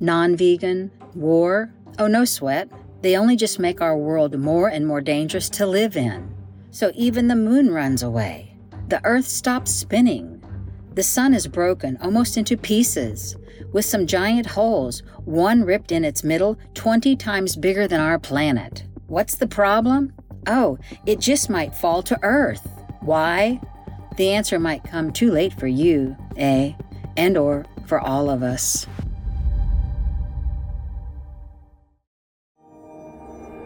non vegan, war. Oh, no sweat. They only just make our world more and more dangerous to live in. So even the moon runs away. The earth stops spinning. The sun is broken almost into pieces, with some giant holes, one ripped in its middle 20 times bigger than our planet. What's the problem? Oh, it just might fall to Earth. Why? The answer might come too late for you, eh? And or for all of us.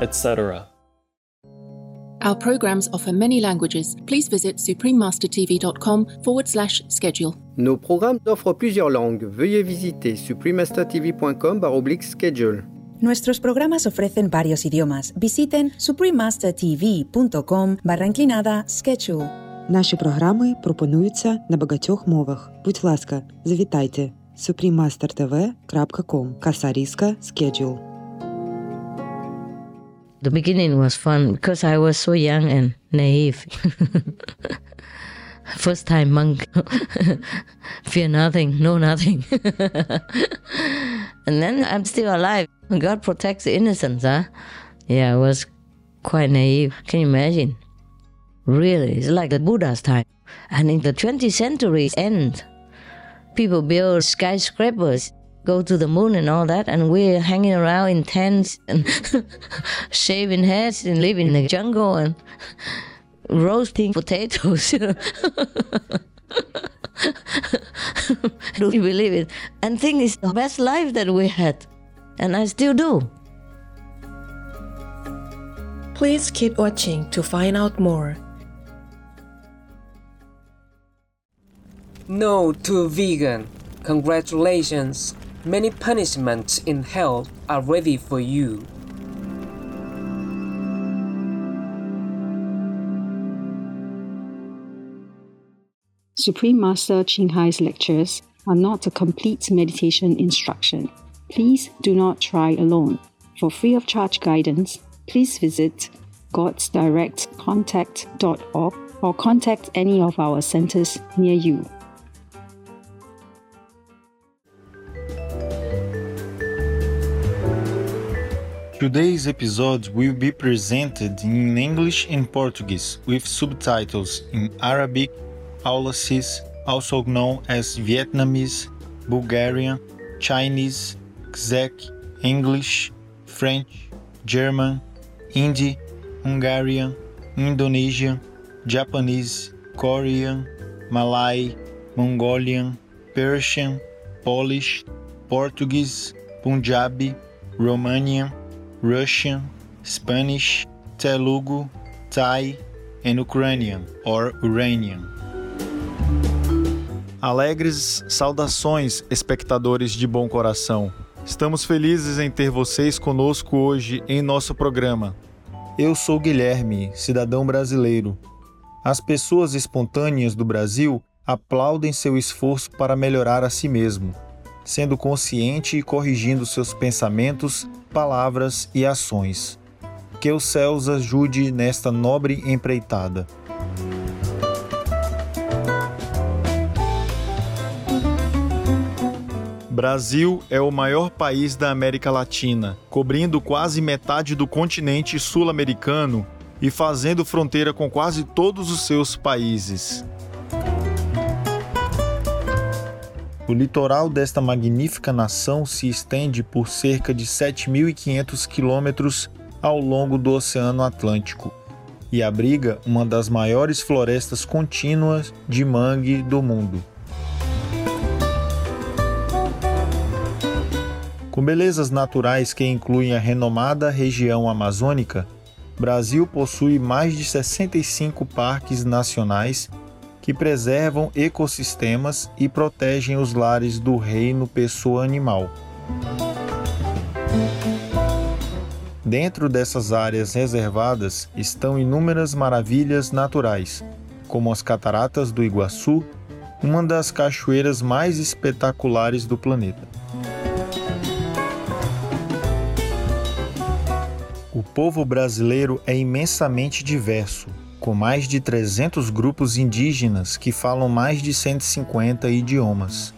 etc. Our programs offer many languages. Please visit suprememastertv.com forward slash schedule. Nos programmes offrent plusieurs langues. Veuillez visiter suprememastertv.com schedule. Nuestros programas ofrecen varios idiomas. Visiten suprememastertv.com barra inclinada schedule. Наші програми пропонуються на багатьох мовах. Будь ласка, завітайте suprememastertv.com Касаріска Schedule. The beginning was fun because I was so young and naive. First time monk. Fear nothing, know nothing. and then I'm still alive. God protects the innocents, huh? Yeah, I was quite naive. Can you imagine? Really, it's like the Buddha's time. And in the 20th century end, people build skyscrapers go to the moon and all that, and we're hanging around in tents and shaving heads and living in the jungle and roasting potatoes. Do you believe it? And think it's the best life that we had, and I still do. Please keep watching to find out more. No to vegan. Congratulations. Many punishments in hell are ready for you. Supreme Master Ching Hai's lectures are not a complete meditation instruction. Please do not try alone. For free of charge guidance, please visit godsdirectcontact.org or contact any of our centers near you. Today's episode will be presented in English and Portuguese with subtitles in Arabic, Aulacese, also known as Vietnamese, Bulgarian, Chinese, Czech, English, French, German, Hindi, Hungarian, Indonesian, Japanese, Korean, Malay, Mongolian, Persian, Polish, Portuguese, Punjabi, Romanian, Russian, Spanish, Telugu, Thai, and Ukrainian or Uranian. Alegres saudações, espectadores de bom coração. Estamos felizes em ter vocês conosco hoje em nosso programa. Eu sou Guilherme, cidadão brasileiro. As pessoas espontâneas do Brasil aplaudem seu esforço para melhorar a si mesmo, sendo consciente e corrigindo seus pensamentos, palavras e ações. Que os céus ajude nesta nobre empreitada. Brasil é o maior país da América Latina, cobrindo quase metade do continente sul-americano e fazendo fronteira com quase todos os seus países. O litoral desta magnífica nação se estende por cerca de 7.500 quilômetros ao longo do Oceano Atlântico e abriga uma das maiores florestas contínuas de mangue do mundo. Com belezas naturais que incluem a renomada região amazônica, Brasil possui mais de 65 parques nacionais que preservam ecossistemas e protegem os lares do reino pessoa animal. Dentro dessas áreas reservadas estão inúmeras maravilhas naturais, como as Cataratas do Iguaçu, uma das cachoeiras mais espetaculares do planeta. O povo brasileiro é imensamente diverso, com mais de 300 grupos indígenas que falam mais de 150 idiomas.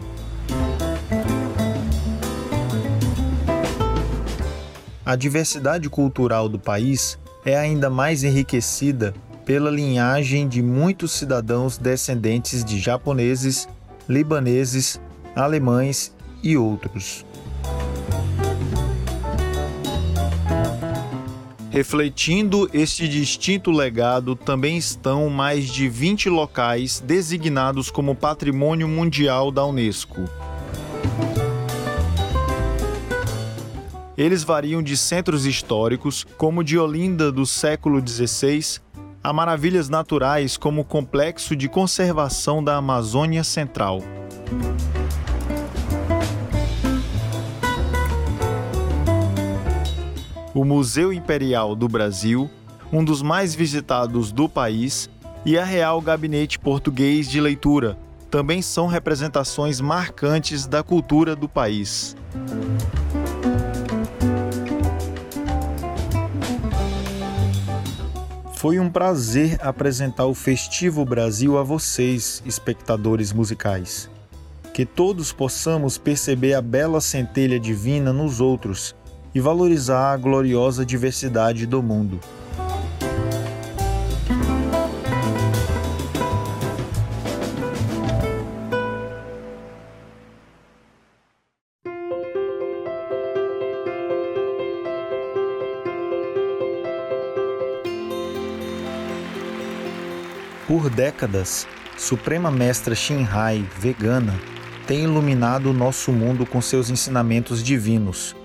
A diversidade cultural do país é ainda mais enriquecida pela linhagem de muitos cidadãos descendentes de japoneses, libaneses, alemães e outros. Refletindo este distinto legado, também estão mais de 20 locais designados como Patrimônio Mundial da Unesco. Eles variam de centros históricos, como de Olinda do século XVI, a maravilhas naturais como o Complexo de Conservação da Amazônia Central. O Museu Imperial do Brasil, um dos mais visitados do país, e a Real Gabinete Português de Leitura também são representações marcantes da cultura do país. Foi um prazer apresentar o Festivo Brasil a vocês, espectadores musicais. Que todos possamos perceber a bela centelha divina nos outros e valorizar a gloriosa diversidade do mundo. Por décadas, Suprema Mestra Shinhai, vegana, tem iluminado o nosso mundo com seus ensinamentos divinos.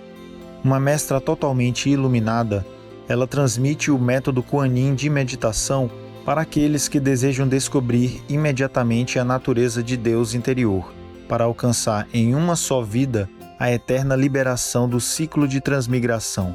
Uma mestra totalmente iluminada, ela transmite o método Kuan Yin de meditação para aqueles que desejam descobrir imediatamente a natureza de Deus interior, para alcançar em uma só vida a eterna liberação do ciclo de transmigração.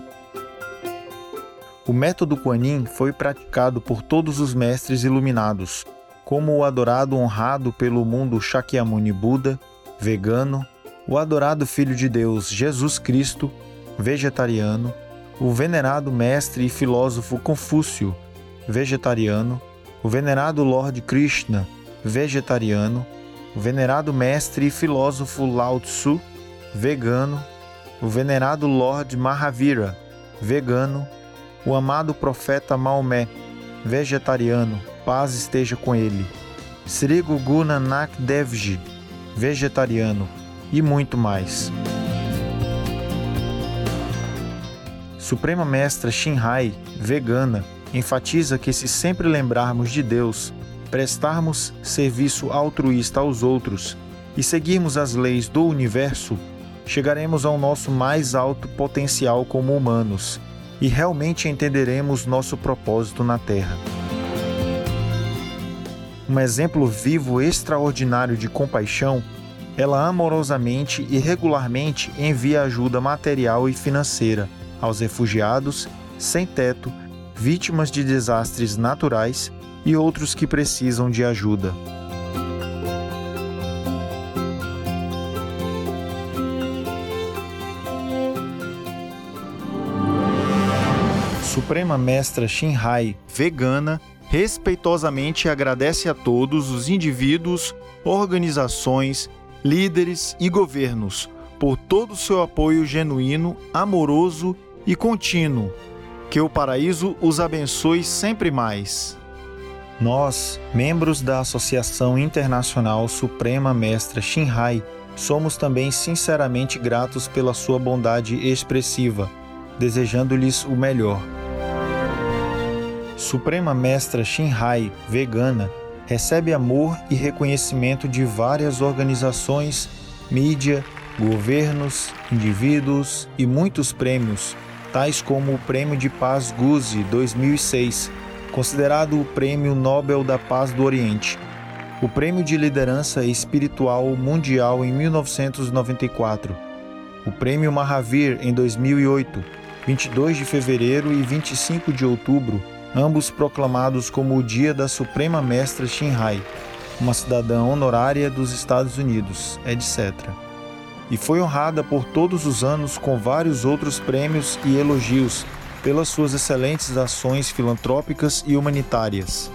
O método Kuan Yin foi praticado por todos os mestres iluminados, como o adorado honrado pelo mundo Shakyamuni Buda, vegano, o adorado Filho de Deus Jesus Cristo, vegetariano, o venerado mestre e filósofo Confúcio, vegetariano, o venerado Lord Krishna, vegetariano, o venerado mestre e filósofo Lao Tzu, vegano, o venerado Lord Mahavira, vegano, o amado profeta Maomé, vegetariano, paz esteja com ele, Sri Guru Nanak Devji, vegetariano e muito mais. Suprema Mestra Shinhai, vegana, enfatiza que se sempre lembrarmos de Deus, prestarmos serviço altruísta aos outros e seguirmos as leis do universo, chegaremos ao nosso mais alto potencial como humanos e realmente entenderemos nosso propósito na Terra. Um exemplo vivo extraordinário de compaixão, ela amorosamente e regularmente envia ajuda material e financeira aos refugiados, sem teto, vítimas de desastres naturais e outros que precisam de ajuda. Suprema Mestra Shinhai, vegana, respeitosamente agradece a todos os indivíduos, organizações, líderes e governos por todo o seu apoio genuíno, amoroso e contínuo. Que o paraíso os abençoe sempre mais. Nós, membros da Associação Internacional Suprema Mestra Shinhai, somos também sinceramente gratos pela sua bondade expressiva, desejando-lhes o melhor. Suprema Mestra Shinhai, vegana, recebe amor e reconhecimento de várias organizações, mídia, governos, indivíduos e muitos prêmios, tais como o Prêmio de Paz Guzi 2006, considerado o Prêmio Nobel da Paz do Oriente, o Prêmio de Liderança Espiritual Mundial em 1994, o Prêmio Mahavir em 2008, 22 de fevereiro e 25 de outubro, ambos proclamados como o Dia da Suprema Mestra Shinhai, uma cidadã honorária dos Estados Unidos, etc. E foi honrada por todos os anos com vários outros prêmios e elogios pelas suas excelentes ações filantrópicas e humanitárias.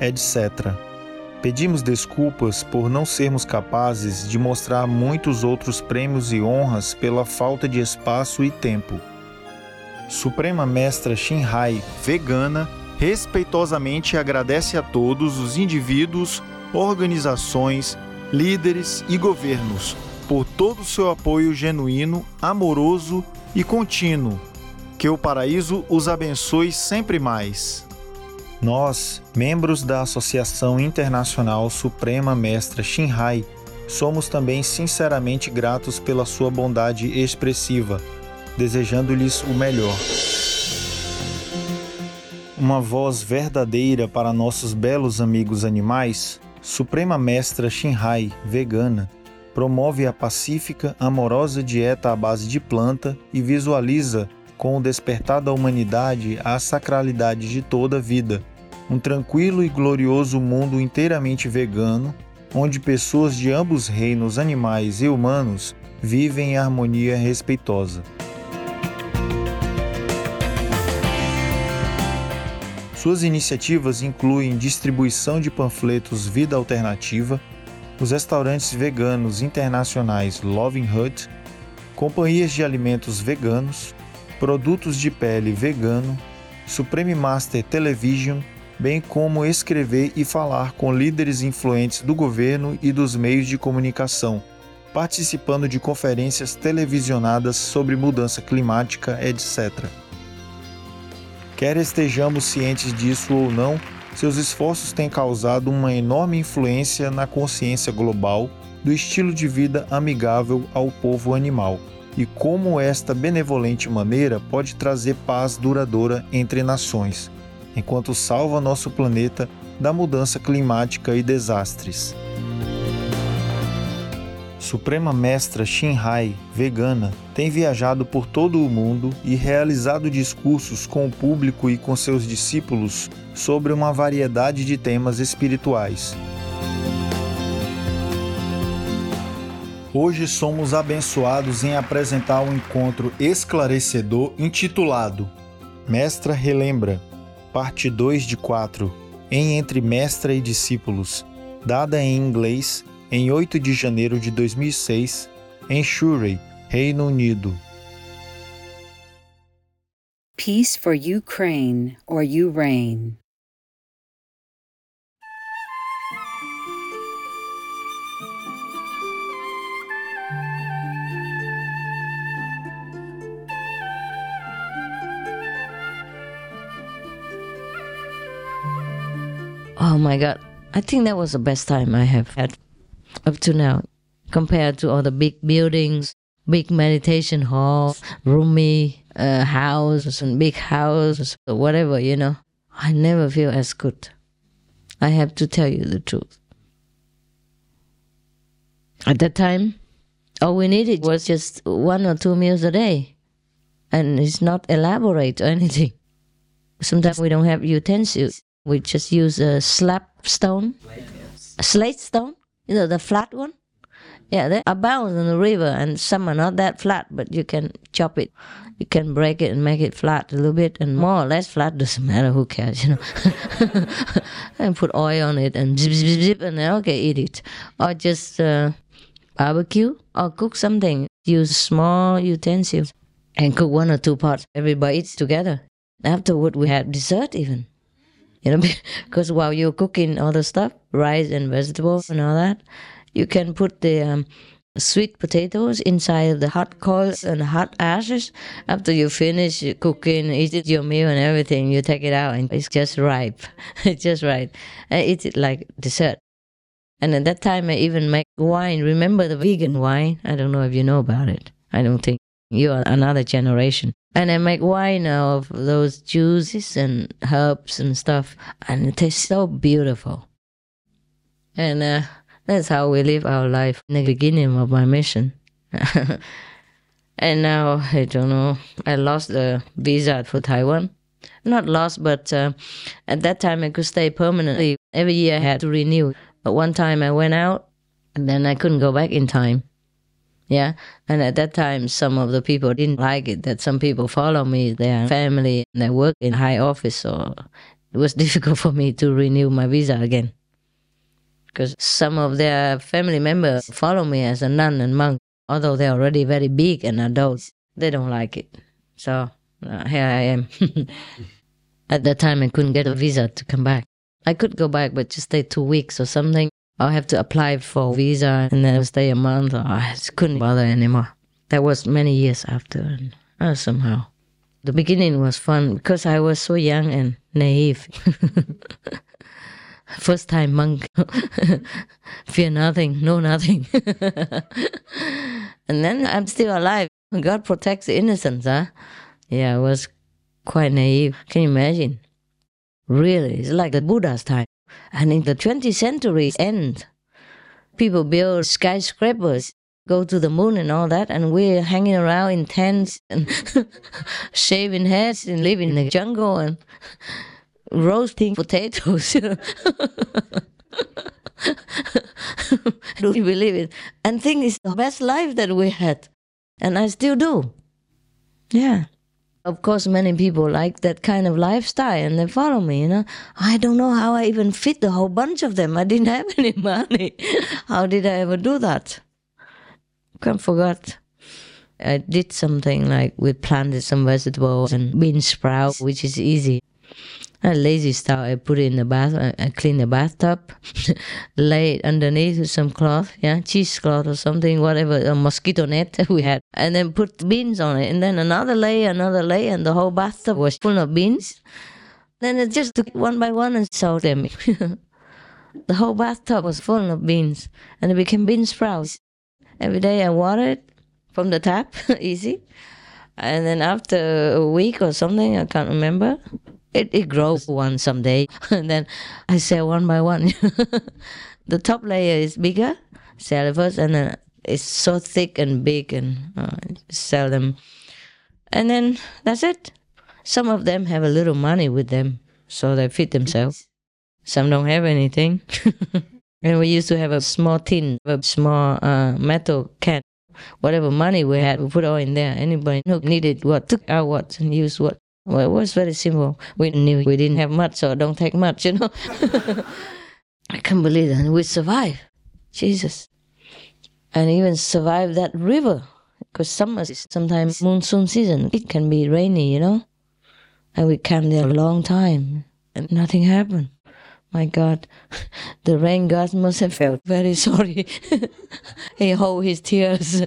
Etc. Pedimos desculpas por não sermos capazes de mostrar muitos outros prêmios e honras pela falta de espaço e tempo. Suprema Mestra Shinhai, vegana, respeitosamente agradece a todos os indivíduos, organizações, líderes e governos por todo o seu apoio genuíno, amoroso e contínuo. Que o paraíso os abençoe sempre mais. Nós, membros da Associação Internacional Suprema Mestra Shinhai, somos também sinceramente gratos pela sua bondade expressiva, desejando-lhes o melhor. Uma voz verdadeira para nossos belos amigos animais, Suprema Mestra Shinhai, vegana, promove a pacífica, amorosa dieta à base de planta e visualiza com o despertar da humanidade à sacralidade de toda a vida, um tranquilo e glorioso mundo inteiramente vegano, onde pessoas de ambos reinos animais e humanos vivem em harmonia respeitosa. Suas iniciativas incluem distribuição de panfletos Vida Alternativa, os restaurantes veganos internacionais Loving Hut, companhias de alimentos veganos, produtos de pele vegano, Supreme Master Television, bem como escrever e falar com líderes influentes do governo e dos meios de comunicação, participando de conferências televisionadas sobre mudança climática, etc. Quer estejamos cientes disso ou não, seus esforços têm causado uma enorme influência na consciência global do estilo de vida amigável ao povo animal e como esta benevolente maneira pode trazer paz duradoura entre nações, enquanto salva nosso planeta da mudança climática e desastres. Suprema Mestra Shinhai, vegana, tem viajado por todo o mundo e realizado discursos com o público e com seus discípulos sobre uma variedade de temas espirituais. Hoje somos abençoados em apresentar um encontro esclarecedor intitulado Mestra Relembra, parte 2 de 4, em Entre Mestra e Discípulos, dada em inglês em 8 de janeiro de 2006, em Surrey, Reino Unido. Peace for Ukraine or you Oh my god. I think that was the best time I have had up to now compared to all the big buildings, big meditation halls, roomy uh, houses and big houses, whatever, you know. I never feel as good. I have to tell you the truth. At that time, all we needed was just one or two meals a day. And it's not elaborate or anything. Sometimes we don't have utensils. We just use a slab stone, a slate stone, you know, the flat one. Yeah, they abound in the river, and some are not that flat, but you can chop it. You can break it and make it flat a little bit, and more or less flat doesn't matter. Who cares, you know? and put oil on it and zip, zip, zip, and then okay, eat it. Or just uh, barbecue or cook something. Use small utensils and cook one or two pots. Everybody eats together. Afterward, we had dessert even you know because while you're cooking all the stuff rice and vegetables and all that you can put the um, sweet potatoes inside the hot coals and hot ashes. After you finish cooking eat your meal and everything you take it out and it's just ripe. It's just right and eat it like dessert. And at that time i even make wine. Remember the vegan wine? I don't know if you know about it. I don't think you are another generation and I make wine now of those juices and herbs and stuff, and it tastes so beautiful. And uh, that's how we live our life in the beginning of my mission. and now, I don't know, I lost the visa for Taiwan. Not lost, but uh, at that time I could stay permanently. Every year I had to renew. But one time I went out, and then I couldn't go back in time. Yeah. And at that time, some of the people didn't like it that some people follow me, their family, and they work in high office. So it was difficult for me to renew my visa again. Because some of their family members follow me as a nun and monk, although they're already very big and adults. They don't like it. So uh, here I am. at that time, I couldn't get a visa to come back. I could go back, but just stay two weeks or something. I'll have to apply for visa and then stay a month. I couldn't bother anymore. That was many years after. And, uh, somehow, the beginning was fun because I was so young and naive. First time monk, fear nothing, know nothing. and then I'm still alive. God protects the innocents, huh? Yeah, I was quite naive. Can you imagine? Really, it's like the Buddha's time. And in the 20th century end, people build skyscrapers, go to the moon and all that, and we're hanging around in tents and shaving heads and living in the jungle and roasting potatoes. do you believe it? And think it's the best life that we had. And I still do. Yeah. Of course, many people like that kind of lifestyle and they follow me, you know. I don't know how I even fit the whole bunch of them. I didn't have any money. how did I ever do that? Can't forget. I did something like we planted some vegetables and bean sprout, which is easy. A lazy style, I put it in the bath, I clean the bathtub, lay it underneath some cloth, yeah, cheesecloth or something, whatever, a mosquito net we had, and then put beans on it, and then another layer, another layer, and the whole bathtub was full of beans. Then I just took one by one and sowed them. the whole bathtub was full of beans, and it became bean sprouts. Every day I water it from the tap, easy. And then after a week or something, I can't remember, it, it grows one someday. and then I sell one by one. the top layer is bigger, sell it first, and then It's so thick and big and uh, sell them. And then that's it. Some of them have a little money with them, so they feed themselves. Some don't have anything. and we used to have a small tin, a small uh, metal can. Whatever money we had, we put all in there. Anybody who needed what, took out what and used what. Well, it was very simple. We knew we didn't have much, so don't take much, you know. I can't believe that. we survived. Jesus. And even survive that river. Because summer is sometimes monsoon season. It can be rainy, you know. And we camped there a long time and nothing happened. My God, the rain god must have felt very sorry. he hold his tears.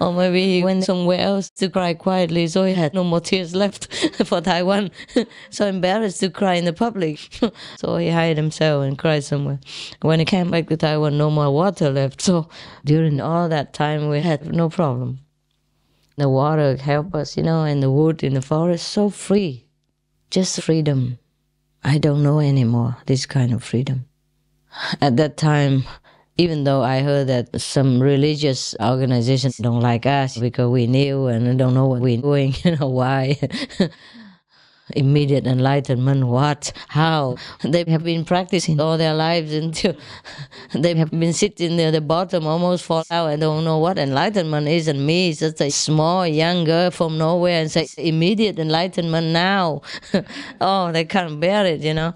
Or maybe he went somewhere else to cry quietly, so he had no more tears left for Taiwan. so embarrassed to cry in the public. so he hid himself and cried somewhere. When he came back to Taiwan, no more water left. So during all that time, we had no problem. The water helped us, you know, and the wood in the forest, so free. Just freedom. I don't know anymore this kind of freedom. At that time, even though I heard that some religious organizations don't like us because we knew and don't know what we're doing, you know why. Immediate enlightenment, what, how? They have been practicing all their lives until they have been sitting near the bottom, almost fall out. I don't know what enlightenment is, and me, just a small young girl from nowhere, and say immediate enlightenment now. oh, they can't bear it, you know.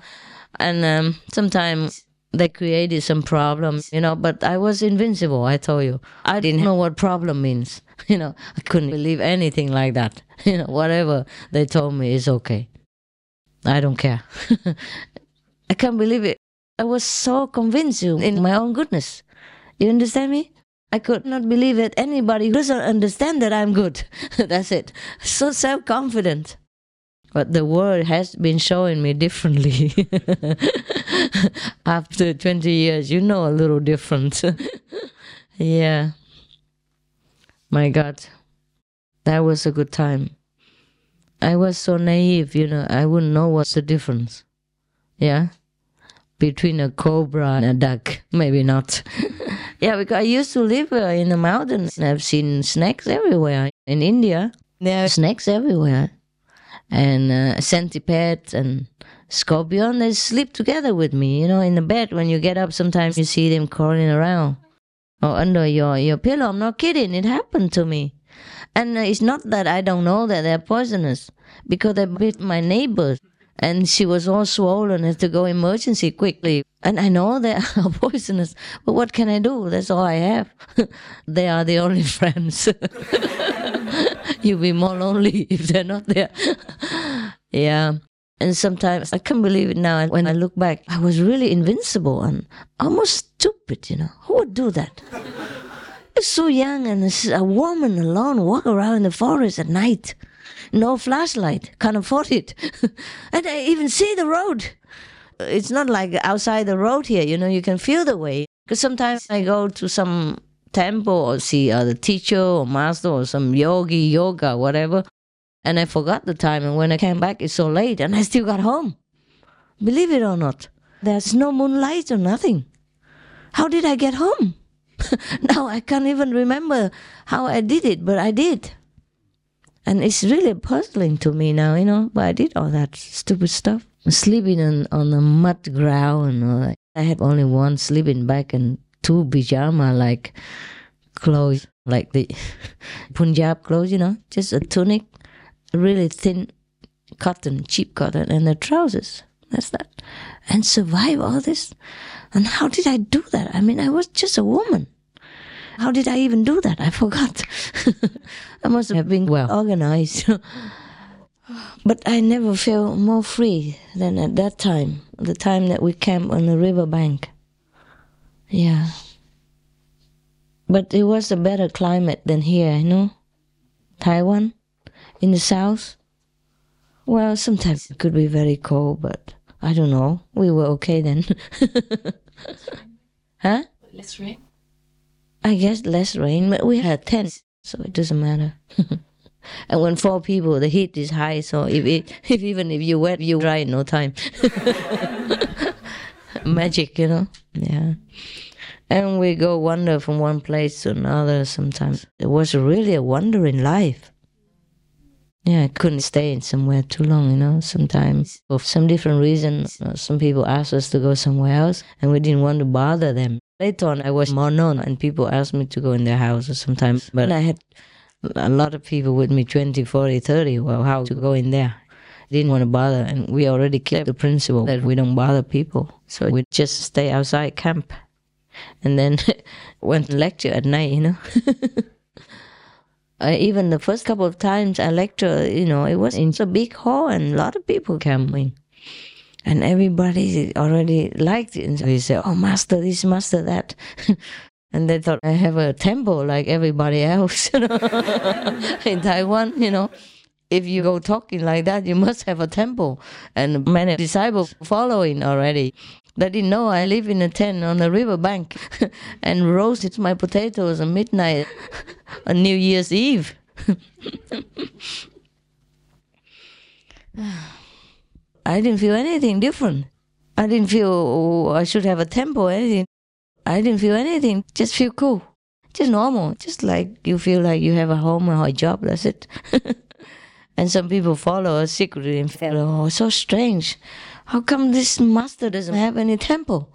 And um, sometimes they created some problems, you know, but I was invincible, I told you. I didn't know what problem means. You know, I couldn't believe anything like that. You know, whatever they told me is okay. I don't care. I can't believe it. I was so convinced in my own goodness. You understand me? I could not believe that anybody doesn't understand that I'm good. That's it. So self confident. But the world has been showing me differently. After 20 years, you know a little different. yeah. My God. That was a good time. I was so naive, you know, I wouldn't know what's the difference. Yeah? Between a cobra and a duck. Maybe not. yeah, because I used to live uh, in the mountains. And I've seen snakes everywhere. In India, there are snakes everywhere and uh, centipede and scorpion they sleep together with me you know in the bed. When you get up sometimes you see them crawling around or under your, your pillow. I'm not kidding. It happened to me. And uh, it's not that i don't know that they're poisonous because they bit my neighbor and she was all swollen had to go emergency quickly. And i know they are poisonous but what can i do? That's all i have. They are the only friends You'll be more lonely if they're not there. yeah. And sometimes I can't believe it now. And when I look back, I was really invincible and almost stupid, you know. Who would do that? It's so young and a woman alone walk around in the forest at night. No flashlight, can't afford it. and I even see the road. It's not like outside the road here, you know, you can feel the way. Because sometimes I go to some temple or see uh, the teacher or master or some yogi, yoga, whatever. And I forgot the time. And when I came back, it's so late and I still got home. Believe it or not, there's no moonlight or nothing. How did I get home? now I can't even remember how I did it, but I did. And it's really puzzling to me now, you know, but I did all that stupid stuff. Sleeping on, on the mud ground. I had only one sleeping bag and two pajama like clothes, like the Punjab clothes, you know, just a tunic, really thin cotton, cheap cotton, and the trousers. That's that. And survive all this. And how did I do that? I mean, I was just a woman. How did I even do that? I forgot. I must have been well organized. but I never felt more free than at that time, the time that we camped on the river bank. Yeah. But it was a better climate than here, you know? Taiwan, in the south. Well, sometimes it could be very cold, but I don't know. We were okay then. huh? Less rain? I guess less rain, but we had tents, so it doesn't matter. and when four people, the heat is high, so if, it, if even if you wet, you dry in no time magic, you know. Yeah. And we go wander from one place to another sometimes. It was really a wandering life. Yeah, I couldn't stay in somewhere too long, you know. Sometimes, for some different reasons, uh, some people asked us to go somewhere else, and we didn't want to bother them. Later on, I was more known, and people asked me to go in their houses sometimes. But I had a lot of people with me 20, 40, 30. Well, how to go in there? Didn't want to bother, and we already kept the principle that we don't bother people. So we just stay outside camp, and then went to lecture at night, you know. even the first couple of times I lecture, you know, it was in a big hall and a lot of people came in. And everybody already liked it. And so they said, oh, master this, master that. and they thought I have a temple like everybody else you know? in Taiwan, you know. If you go talking like that, you must have a temple and many disciples following already. They didn't know I live in a tent on the river bank and roasted my potatoes at midnight on New Year's Eve. I didn't feel anything different. I didn't feel oh, I should have a temple or anything. I didn't feel anything. Just feel cool. Just normal. Just like you feel like you have a home or a job. That's it. and some people follow us secretly and feel, oh, so strange. How come this master doesn't have any temple?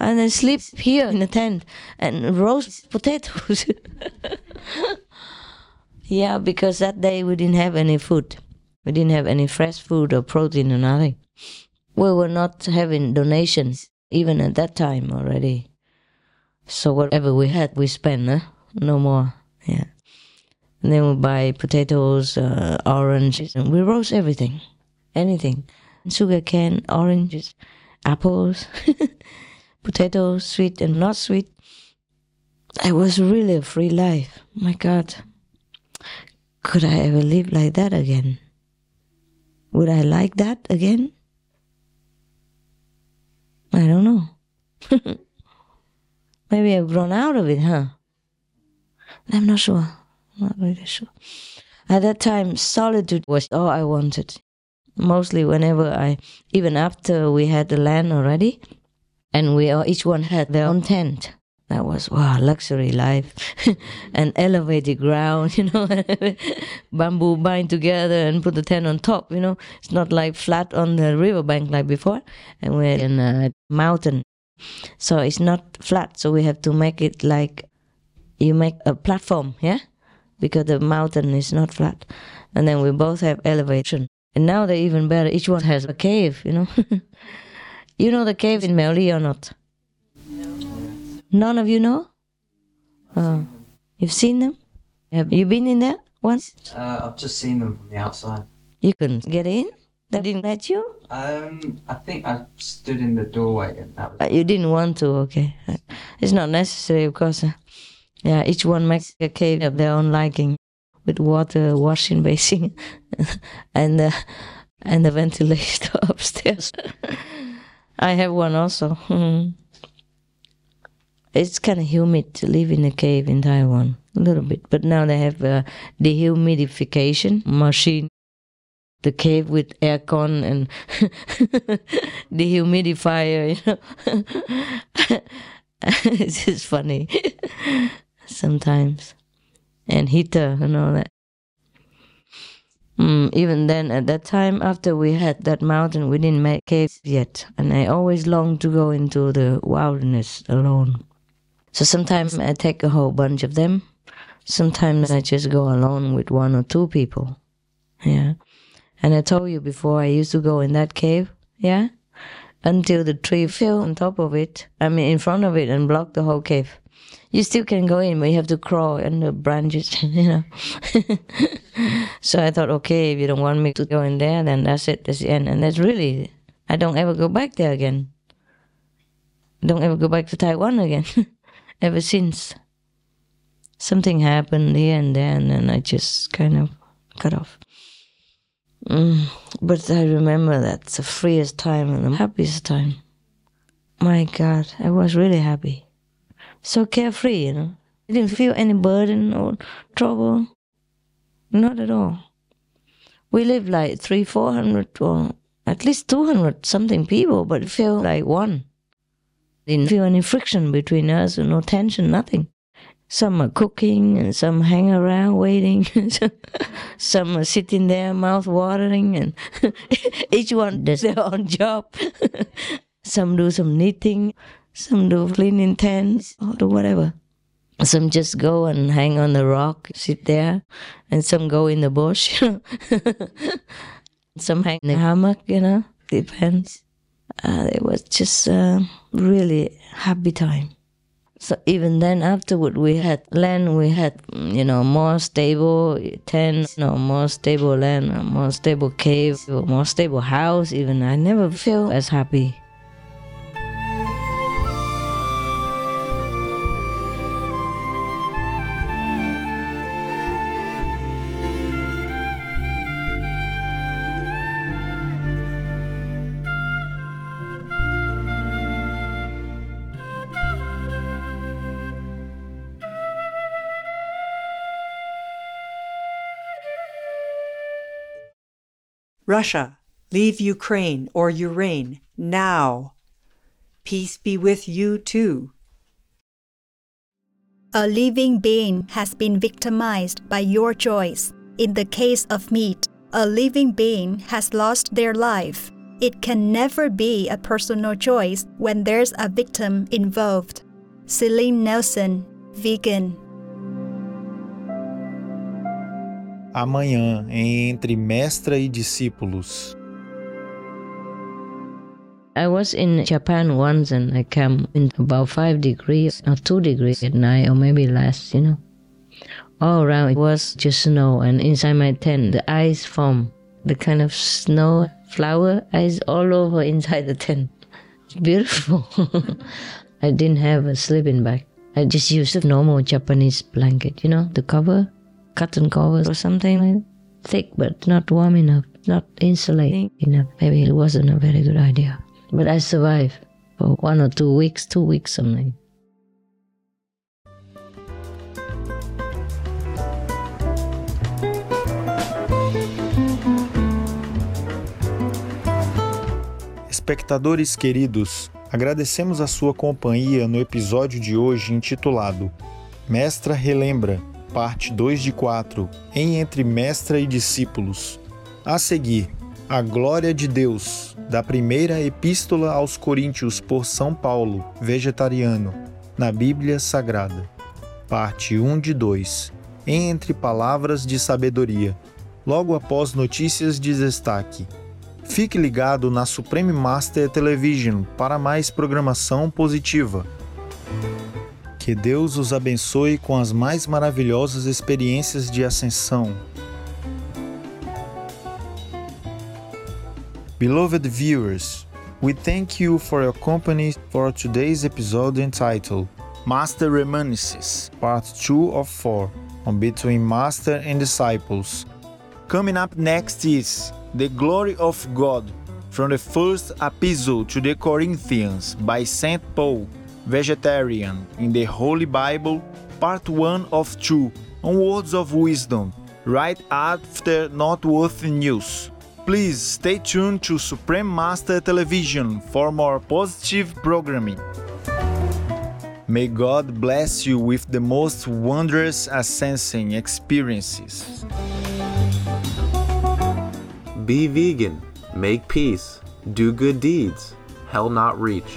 And then sleep here in the tent and roast potatoes. yeah, because that day we didn't have any food. We didn't have any fresh food or protein or nothing. We were not having donations even at that time already. So whatever we had, we spent, no more. Yeah. And then we buy potatoes, uh, oranges, and we roast everything, anything sugar cane, oranges, apples, potatoes, sweet and not sweet. It was really a free life. My God. Could I ever live like that again? Would I like that again? I don't know. Maybe I've grown out of it, huh? I'm not sure. Not really sure. At that time, solitude was all I wanted mostly whenever I, even after we had the land already, and we all, each one had their own tent. That was wow, luxury life, and elevated ground, you know, bamboo bind together and put the tent on top. You know, it's not like flat on the riverbank like before, and we're in a mountain, so it's not flat. So we have to make it like you make a platform, yeah, because the mountain is not flat, and then we both have elevation. And now they're even better. Each one has a cave, you know. you know the cave in Miaoli or not? No. None of you know? Oh. You've seen them? Have you been in there once? Uh, I've just seen them from the outside. You couldn't get in? They didn't let you? Um, I think I stood in the doorway and that was... Uh, you didn't want to, okay. It's not necessary, of course. Uh, yeah, each one makes a cave of their own liking with water washing basin and the and the ventilator upstairs. I have one also. It's kind of humid to live in a cave in Taiwan, a little bit. But now they have a dehumidification machine. The cave with aircon and dehumidifier, you know. it's just funny sometimes and heater and all that. Mm, even then, at that time, after we had that mountain, we didn't make caves yet, and I always longed to go into the wilderness alone. So sometimes I take a whole bunch of them. Sometimes I just go alone with one or two people. Yeah. And I told you before, I used to go in that cave. Yeah. Until the tree fell on top of it, I mean, in front of it, and blocked the whole cave you still can go in, but you have to crawl in the branches, you know. so I thought, okay, if you don't want me to go in there, then that's it, that's the end. And that's really, I don't ever go back there again. Don't ever go back to Taiwan again, ever since. Something happened here and there, and then I just kind of cut off. Mm, but I remember that's the freest time and the happiest time. My God, I was really happy so carefree, you know. I didn't feel any burden or trouble. Not at all. We lived like three, four hundred, or at least 200 something people, but it felt like one. Didn't feel any friction between us, no tension, nothing. Some are cooking and some hang around waiting. some are sitting there, mouth watering, and each one does their own job. some do some knitting, some do cleaning tents, or do whatever. Some just go and hang on the rock, sit there, and some go in the bush. some hang in the hammock, you know, depends. Uh, it was just a really happy time. So even then, afterward, we had land. We had, you know, more stable tent, you know, more stable land, more stable cave, more stable house. Even I never feel as happy. Russia, leave Ukraine or Ukraine now. Peace be with you too. A living being has been victimized by your choice. In the case of meat, a living being has lost their life. It can never be a personal choice when there's a victim involved. Celine Nelson, vegan. Amanhã, Entre Mestra e Discípulos. I was in Japan once and I came in about five degrees or two degrees at night or maybe less, you know. All around it was just snow and inside my tent the ice formed, the kind of snow flower ice all over inside the tent. It's beautiful. I didn't have a sleeping bag. I just used a normal Japanese blanket, you know, the cover, cotton covers or something like that. Thick but not warm enough, not insulating enough. Maybe it wasn't a very good idea. But I survived for one or two weeks, two weeks something. Espectadores queridos, agradecemos a sua companhia no episódio de hoje intitulado Mestra Relembra, parte 2 de 4, em Entre Mestra e Discípulos. A seguir, a glória de Deus, da primeira epístola aos Coríntios por São Paulo, vegetariano, na Bíblia Sagrada. Parte 1 de 2, em Entre Palavras de Sabedoria, logo após notícias de destaque. Fique ligado na Supreme Master Television para mais programação positiva. Que Deus os abençoe com as mais maravilhosas experiências de ascensão. Beloved viewers, we thank you for your company for today's episode entitled Master Reminiscences, Part 2 of 4 on Between Master and Disciples. Coming up next is The Glory of God from the first epistle to the Corinthians by St. Paul, vegetarian, in the Holy Bible, Part 1 of 2 on Words of Wisdom, right after Noteworthy News. Please stay tuned to Supreme Master Television for more positive programming. May God bless you with the most wondrous ascensing experiences. Be vegan, make peace, do good deeds, hell not reach.